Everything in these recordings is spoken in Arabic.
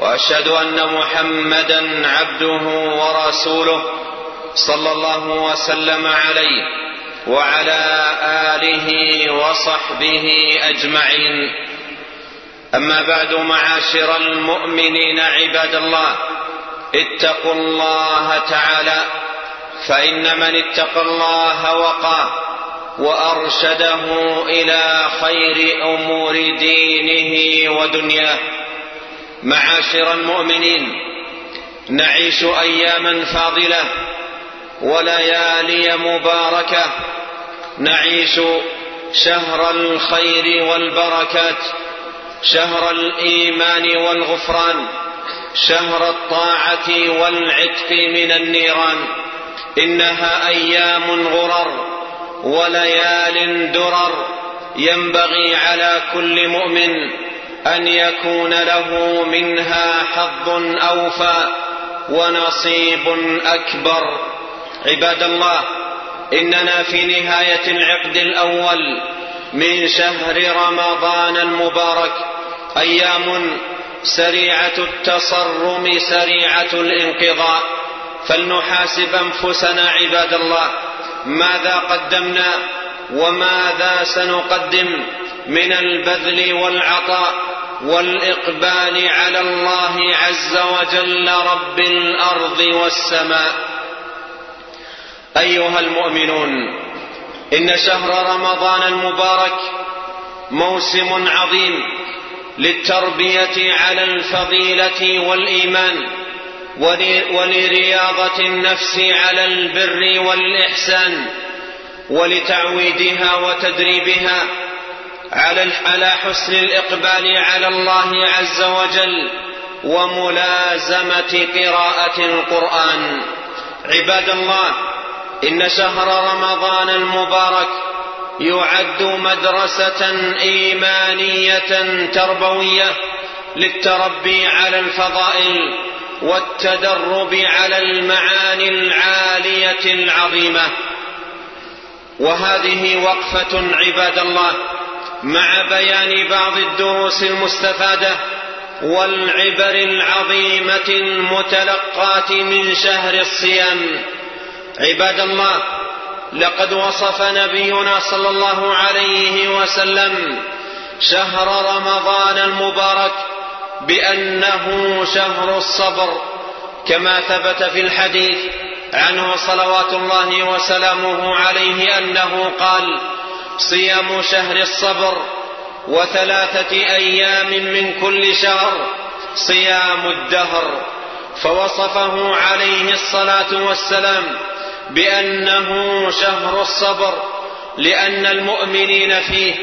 وأشهد أن محمدا عبده ورسوله صلى الله وسلم عليه وعلى آله وصحبه أجمعين. أما بعد معاشر المؤمنين عباد الله اتقوا الله تعالى فإن من اتقى الله وقاه وأرشده إلى خير أمور دينه ودنياه. معاشر المؤمنين نعيش أياما فاضلة وليالي مباركة نعيش شهر الخير والبركات شهر الإيمان والغفران شهر الطاعة والعتق من النيران إنها أيام غرر وليال درر ينبغي على كل مؤمن أن يكون له منها حظ أوفى ونصيب أكبر. عباد الله إننا في نهاية العقد الأول من شهر رمضان المبارك. أيام سريعة التصرم سريعة الانقضاء. فلنحاسب أنفسنا عباد الله ماذا قدمنا وماذا سنقدم من البذل والعطاء. والإقبال على الله عز وجل رب الأرض والسماء. أيها المؤمنون إن شهر رمضان المبارك موسم عظيم للتربية على الفضيلة والإيمان ولرياضة النفس على البر والإحسان ولتعويدها وتدريبها على على حسن الإقبال على الله عز وجل وملازمة قراءة القرآن. عباد الله إن شهر رمضان المبارك يعد مدرسة إيمانية تربوية للتربي على الفضائل والتدرب على المعاني العالية العظيمة. وهذه وقفة عباد الله مع بيان بعض الدروس المستفادة والعبر العظيمة المتلقاة من شهر الصيام. عباد الله لقد وصف نبينا صلى الله عليه وسلم شهر رمضان المبارك بأنه شهر الصبر كما ثبت في الحديث عنه صلوات الله وسلامه عليه أنه قال صيام شهر الصبر وثلاثة أيام من كل شهر صيام الدهر. فوصفه عليه الصلاة والسلام بأنه شهر الصبر لأن المؤمنين فيه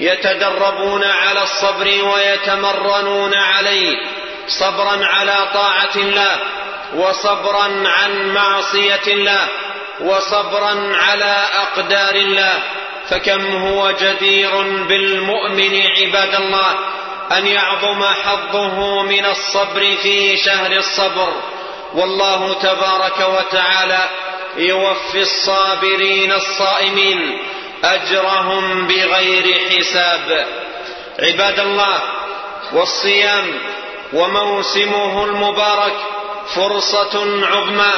يتدربون على الصبر ويتمرنون عليه صبرا على طاعة الله وصبرا عن معصية الله وصبرا على أقدار الله. فكم هو جدير بالمؤمن عباد الله أن يعظم حظه من الصبر في شهر الصبر. والله تبارك وتعالى يوفي الصابرين الصائمين أجرهم بغير حساب. عباد الله والصيام وموسمه المبارك فرصة عظمى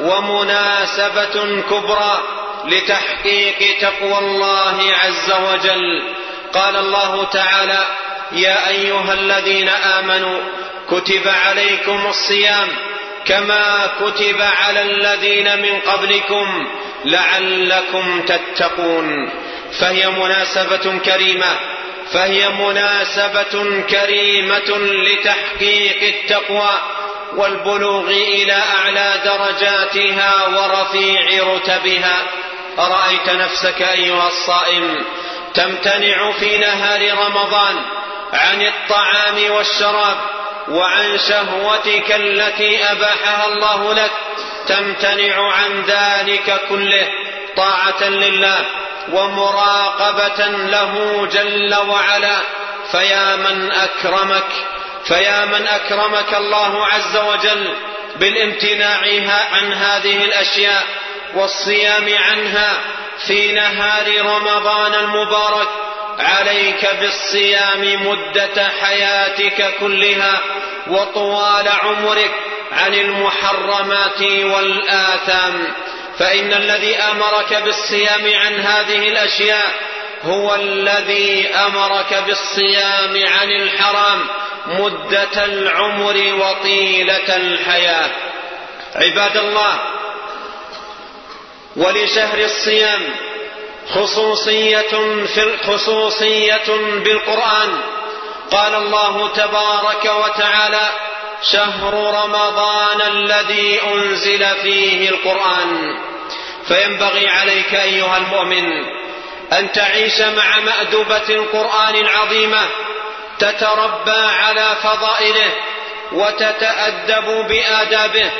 ومناسبة كبرى لتحقيق تقوى الله عز وجل. قال الله تعالى يا أيها الذين آمنوا كتب عليكم الصيام كما كتب على الذين من قبلكم لعلكم تتقون. فهي مناسبة كريمة فهي مناسبة كريمة لتحقيق التقوى والبلوغ إلى أعلى درجاتها ورفيع رتبها. أرأيت نفسك أيها الصائم تمتنع في نهار رمضان عن الطعام والشراب وعن شهوتك التي أباحها الله لك تمتنع عن ذلك كله طاعة لله ومراقبة له جل وعلا. فيا من أكرمك فيا من أكرمك الله عز وجل بالامتناع عن هذه الأشياء. والصيام عنها في نهار رمضان المبارك. عليك بالصيام مدة حياتك كلها وطوال عمرك عن المحرمات والآثام. فإن الذي أمرك بالصيام عن هذه الأشياء هو الذي أمرك بالصيام عن الحرام مدة العمر وطيلة الحياة. عباد الله ولشهر الصيام خصوصية في خصوصية بالقرآن. قال الله تبارك وتعالى شهر رمضان الذي أنزل فيه القرآن. فينبغي عليك أيها المؤمن أن تعيش مع مأدبة القرآن العظيمة تتربى على فضائله وتتأدب بآدابه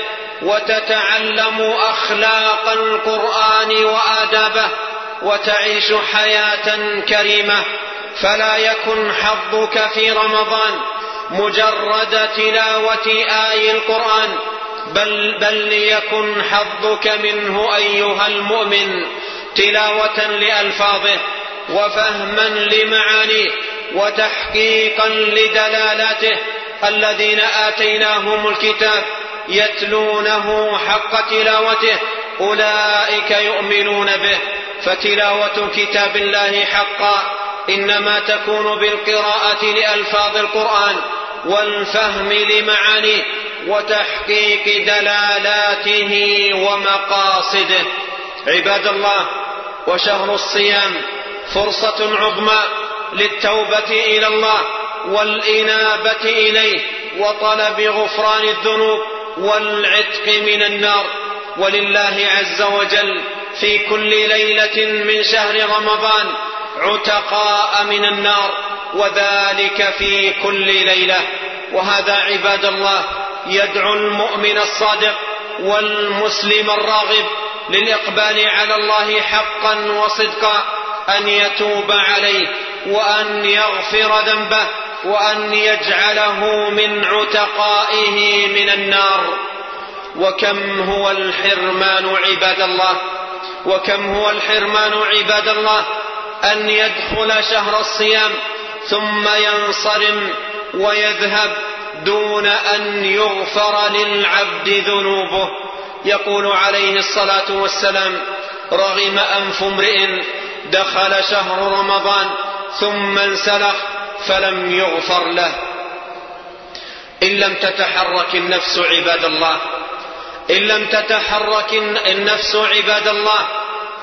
وتتعلم أخلاق القرآن وآدابه وتعيش حياة كريمة. فلا يكن حظك في رمضان مجرد تلاوة آي القرآن بل بل ليكن حظك منه أيها المؤمن تلاوة لألفاظه وفهما لمعانيه وتحقيقا لدلالاته. الذين آتيناهم الكتاب يتلونه حق تلاوته أولئك يؤمنون به فتلاوة كتاب الله حقا. إنما تكون بالقراءة لألفاظ القرآن والفهم لمعانيه وتحقيق دلالاته ومقاصده. عباد الله وشهر الصيام فرصة عظمى للتوبة إلى الله. والإنابة إليه وطلب غفران الذنوب والعتق من النار. ولله عز وجل في كل ليلة من شهر رمضان عتقاء من النار وذلك في كل ليلة. وهذا عباد الله يدعو المؤمن الصادق والمسلم الراغب للإقبال على الله حقا وصدقا أن يتوب عليه وأن يغفر ذنبه وأن يجعله من عتقائه من النار. وكم هو الحرمان عباد الله وكم هو الحرمان عباد الله؟ أن يدخل شهر الصيام ثم ينصرم ويذهب دون أن يغفر للعبد ذنوبه. يقول عليه الصلاة والسلام رغم أنف امرئ دخل شهر رمضان ثم انسلخ فلم يغفر له. إن لم تتحرك النفس عباد الله إن لم تتحرك النفس عباد الله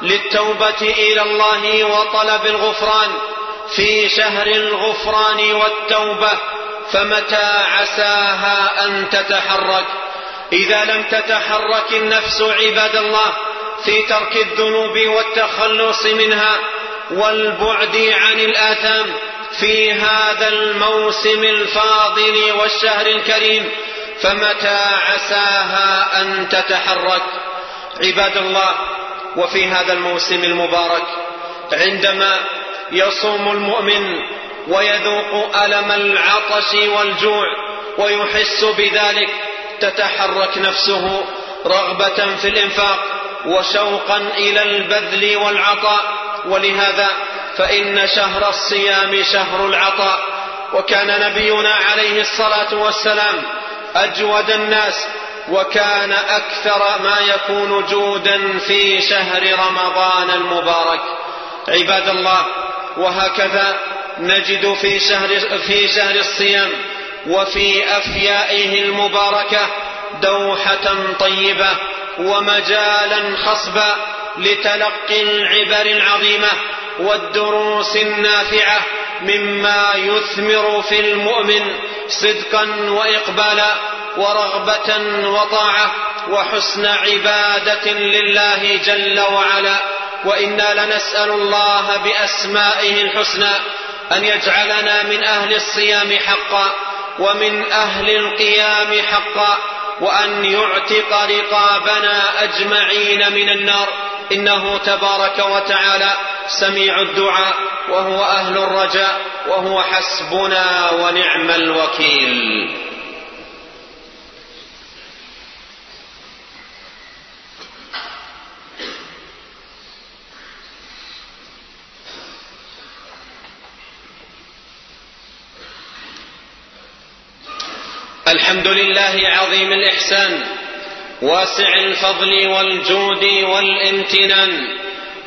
للتوبة إلى الله وطلب الغفران في شهر الغفران والتوبة فمتى عساها أن تتحرك؟ إذا لم تتحرك النفس عباد الله في ترك الذنوب والتخلص منها والبعد عن الآثام في هذا الموسم الفاضل والشهر الكريم فمتى عساها أن تتحرك؟ عباد الله وفي هذا الموسم المبارك عندما يصوم المؤمن ويذوق ألم العطش والجوع ويحس بذلك تتحرك نفسه رغبة في الإنفاق وشوقا إلى البذل والعطاء ولهذا فإن شهر الصيام شهر العطاء وكان نبينا عليه الصلاة والسلام أجود الناس وكان أكثر ما يكون جودا في شهر رمضان المبارك. عباد الله وهكذا نجد في شهر في شهر الصيام وفي أفيائه المباركة دوحة طيبة ومجالا خصبا لتلقي العبر العظيمة والدروس النافعة مما يثمر في المؤمن صدقا واقبالا ورغبة وطاعة وحسن عبادة لله جل وعلا. وإنا لنسأل الله بأسمائه الحسنى أن يجعلنا من أهل الصيام حقا ومن أهل القيام حقا وأن يعتق رقابنا أجمعين من النار. إنه تبارك وتعالى سميع الدعاء وهو أهل الرجاء وهو حسبنا ونعم الوكيل. الحمد لله عظيم الإحسان واسع الفضل والجود والامتنان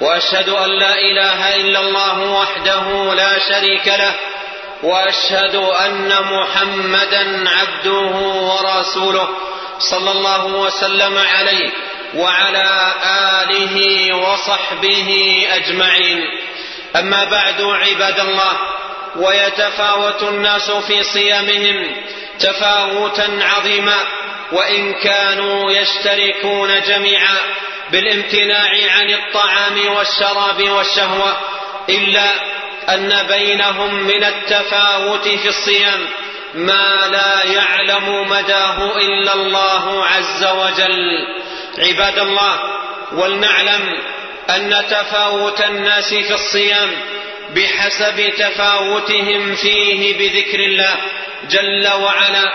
وأشهد أن لا إله إلا الله وحده لا شريك له وأشهد أن محمدا عبده ورسوله صلى الله وسلم عليه وعلى آله وصحبه أجمعين. أما بعد عباد الله ويتفاوت الناس في صيامهم تفاوتا عظيما وإن كانوا يشتركون جميعا بالامتناع عن الطعام والشراب والشهوة إلا أن بينهم من التفاوت في الصيام ما لا يعلم مداه إلا الله عز وجل. عباد الله ولنعلم أن تفاوت الناس في الصيام بحسب تفاوتهم فيه بذكر الله جل وعلا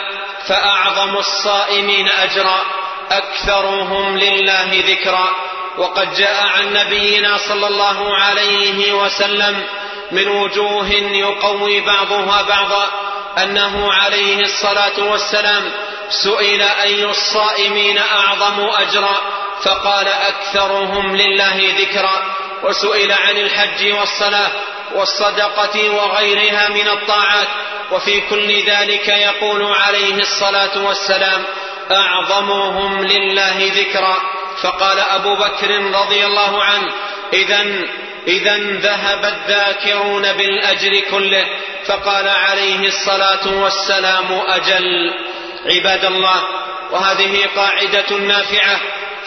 فأعظم الصائمين أجرا. اكثرهم لله ذكرا. وقد جاء عن نبينا صلى الله عليه وسلم من وجوه يقوي بعضها بعضا أنه عليه الصلاة والسلام سئل أي الصائمين أعظم أجرا؟ فقال أكثرهم لله ذكرا. وسئل عن الحج والصلاة والصدقة وغيرها من الطاعات. وفي كل ذلك يقول عليه الصلاة والسلام أعظمهم لله ذكرا. فقال أبو بكر رضي الله عنه اذا اذا ذهب الذاكرون بالأجر كله. فقال عليه الصلاة والسلام أجل عباد الله. وهذه قاعدة نافعة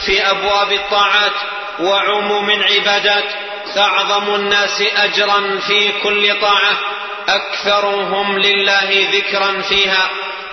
في أبواب الطاعات وعموم العبادات. اعظم الناس أجرا في كل طاعة أكثرهم لله ذكرا فيها.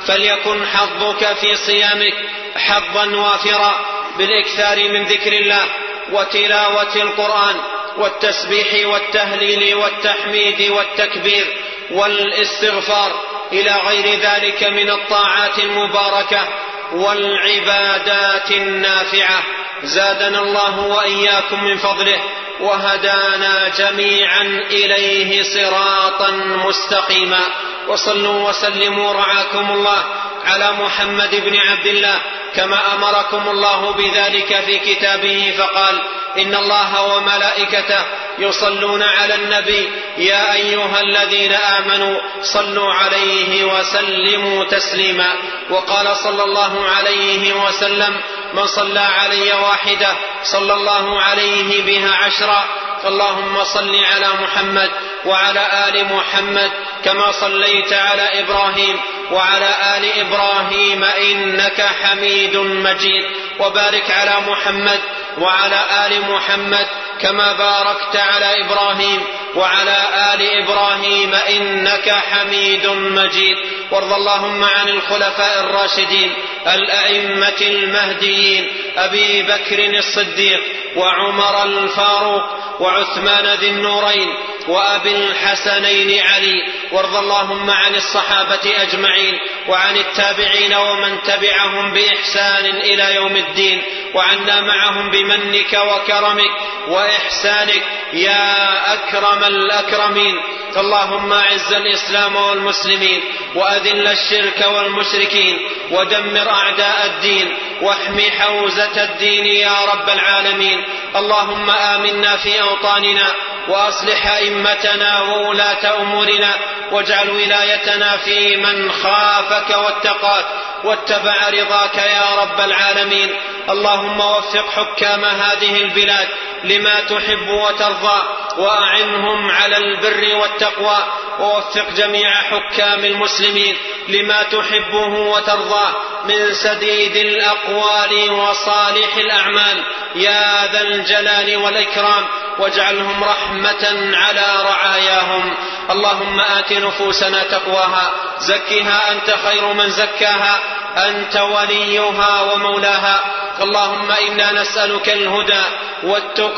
فليكن حظك في صيامك حظا وافرا بالإكثار من ذكر الله وتلاوة القرآن والتسبيح والتهليل والتحميد والتكبير والاستغفار إلى غير ذلك من الطاعات المباركة والعبادات النافعة. زادنا الله وإياكم من فضله وهدانا جميعا إليه صراطا مستقيما. وصلوا وسلموا رعاكم الله على محمد بن عبد الله كما أمركم الله بذلك في كتابه فقال إن الله وملائكته يصلون على النبي يا أيها الذين آمنوا صلوا عليه وسلموا تسليما. وقال صلى الله عليه وسلم من صلى علي واحدة صلى الله عليه بها عشرا اللهم صل على محمد وعلى آل محمد كما صليت على إبراهيم وعلى آل إبراهيم إنك حميد مجيد. وبارك على محمد وعلى آل محمد كما باركت على إبراهيم وعلى آل إبراهيم إنك حميد مجيد. وارض اللهم عن الخلفاء الراشدين الأئمة المهديين أبي بكر الصديق وعمر الفاروق وعثمان ذي النورين وأبي الحسنين علي وارض اللهم عن الصحابة أجمعين وعن التابعين ومن تبعهم بإحسان إلى يوم الدين وعنا معهم بمنك وكرمك وإحسانك يا أكرم الأكرمين. اللهم أعز الإسلام والمسلمين وأذل الشرك والمشركين ودمر أعداء الدين واحم حوزة الدين يا رب العالمين. اللهم آمنا في أوطاننا وأصلح أئمتنا وولاة أمورنا واجعل ولايتنا في من خافك واتقاك واتبع رضاك يا رب العالمين. اللهم وفق حكام هذه البلاد لما تحب وترضى وأعنهم على البر والتقوى ووفق جميع حكام المسلمين. لما تحبه وترضاه من سديد الأقوال وصالح الأعمال. يا ذا الجلال والإكرام واجعلهم رحمة على رعاياهم. اللهم آت نفوسنا تقواها زكها أنت خير من زكاها أنت وليها ومولاها. اللهم إنا نسألك الهدى والتقى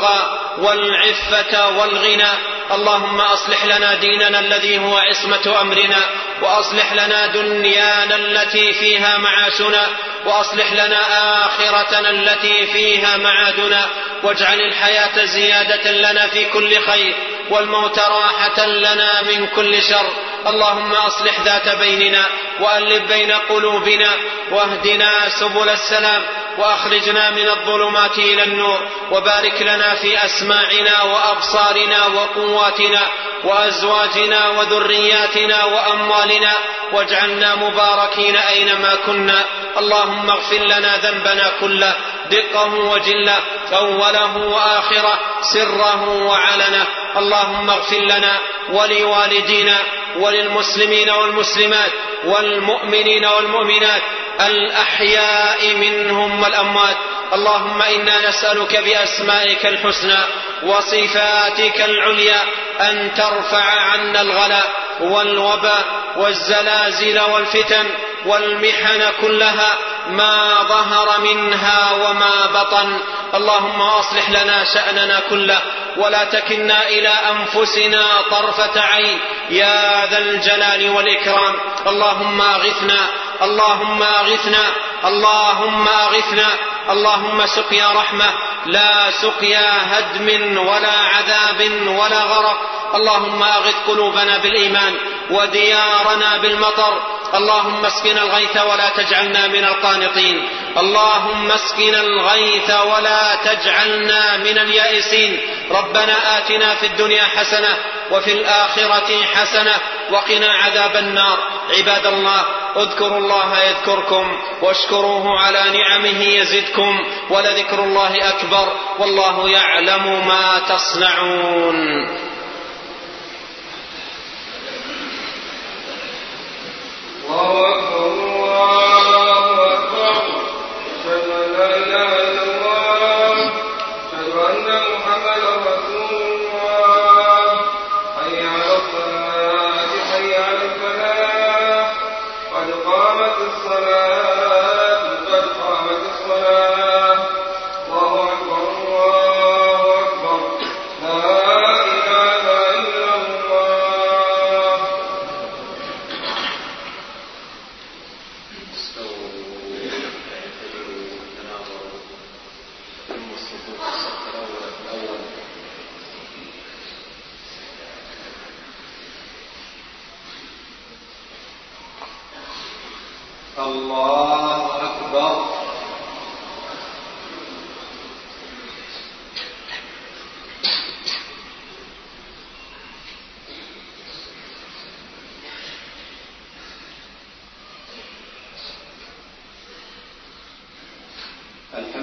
والعفة والغنى. اللهم أصلح لنا ديننا الذي هو عصمة أمرنا وأصلح لنا دنيانا التي فيها معاشنا وأصلح لنا آخرتنا التي فيها معادنا. واجعل الحياة زيادة لنا في كل خير والموت راحة لنا من كل شر. اللهم أصلح ذات بيننا وألف بين قلوبنا واهدنا سبل السلام. وأخرجنا من الظلمات إلى النور وبارك لنا في أسماعنا وأبصارنا وقواتنا وأزواجنا وذرياتنا وأموالنا واجعلنا مباركين أينما كنا. اللهم اغفر لنا ذنبنا كله دقه وجله أوله وآخره سره وعلنه. اللهم اغفر لنا ولوالدينا وللمسلمين والمسلمات والمؤمنين والمؤمنات الأحياء منهم والأموات. اللهم إنا نسألك بأسمائك الحسنى وصفاتك العليا أن ترفع عنا الغلاء والوباء والزلازل والفتن والمحن كلها ما ظهر منها وما بطن. اللهم أصلح لنا شأننا كله ولا تكلنا إلى أنفسنا طرفة عين. يا ذا الجلال والإكرام. اللهم أغثنا اللهم أغثنا اللهم أغثنا اللهم سقيا رحمة لا سقيا هدم ولا عذاب ولا غرق. اللهم أغث قلوبنا بالإيمان وديارنا بالمطر. اللهم اسقنا الغيث ولا تجعلنا من القانطين. اللهم اسقنا الغيث ولا تجعلنا من اليائسين. ربنا آتنا في الدنيا حسنة وفي الآخرة حسنة وقنا عذاب النار. عباد الله اذكروا الله يذكركم واشكروه على نعمه يزدكم ولذكر الله أكبر والله يعلم ما تصنعون. الله أكبر.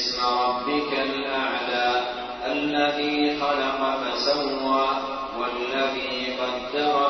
اسم ربك الأعلى الذي خلق فسوى والذي قدر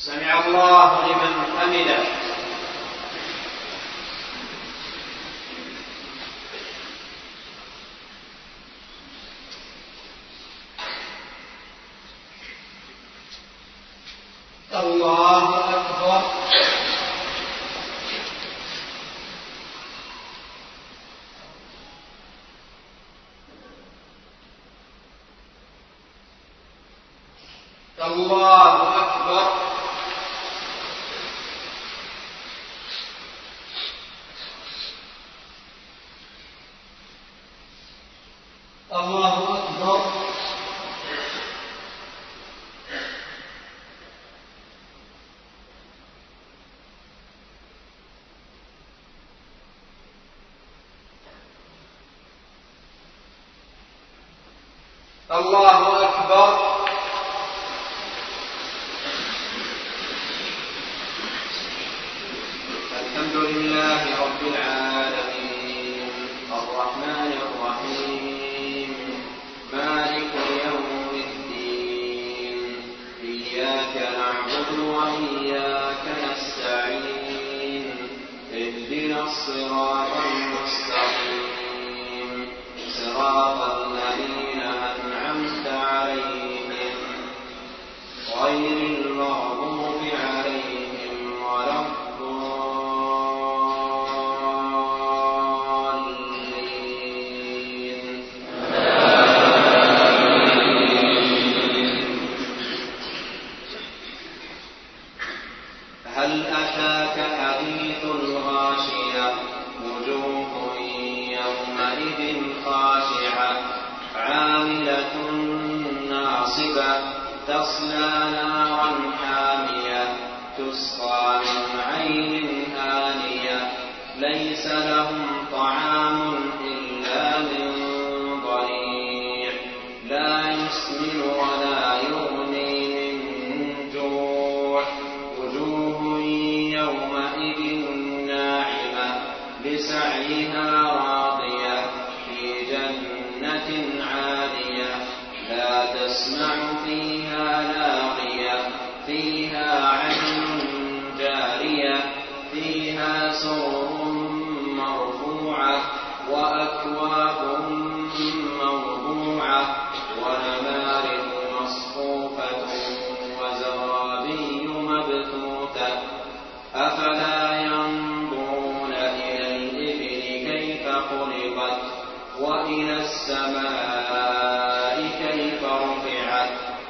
سمع الله لمن حمده. الله محسن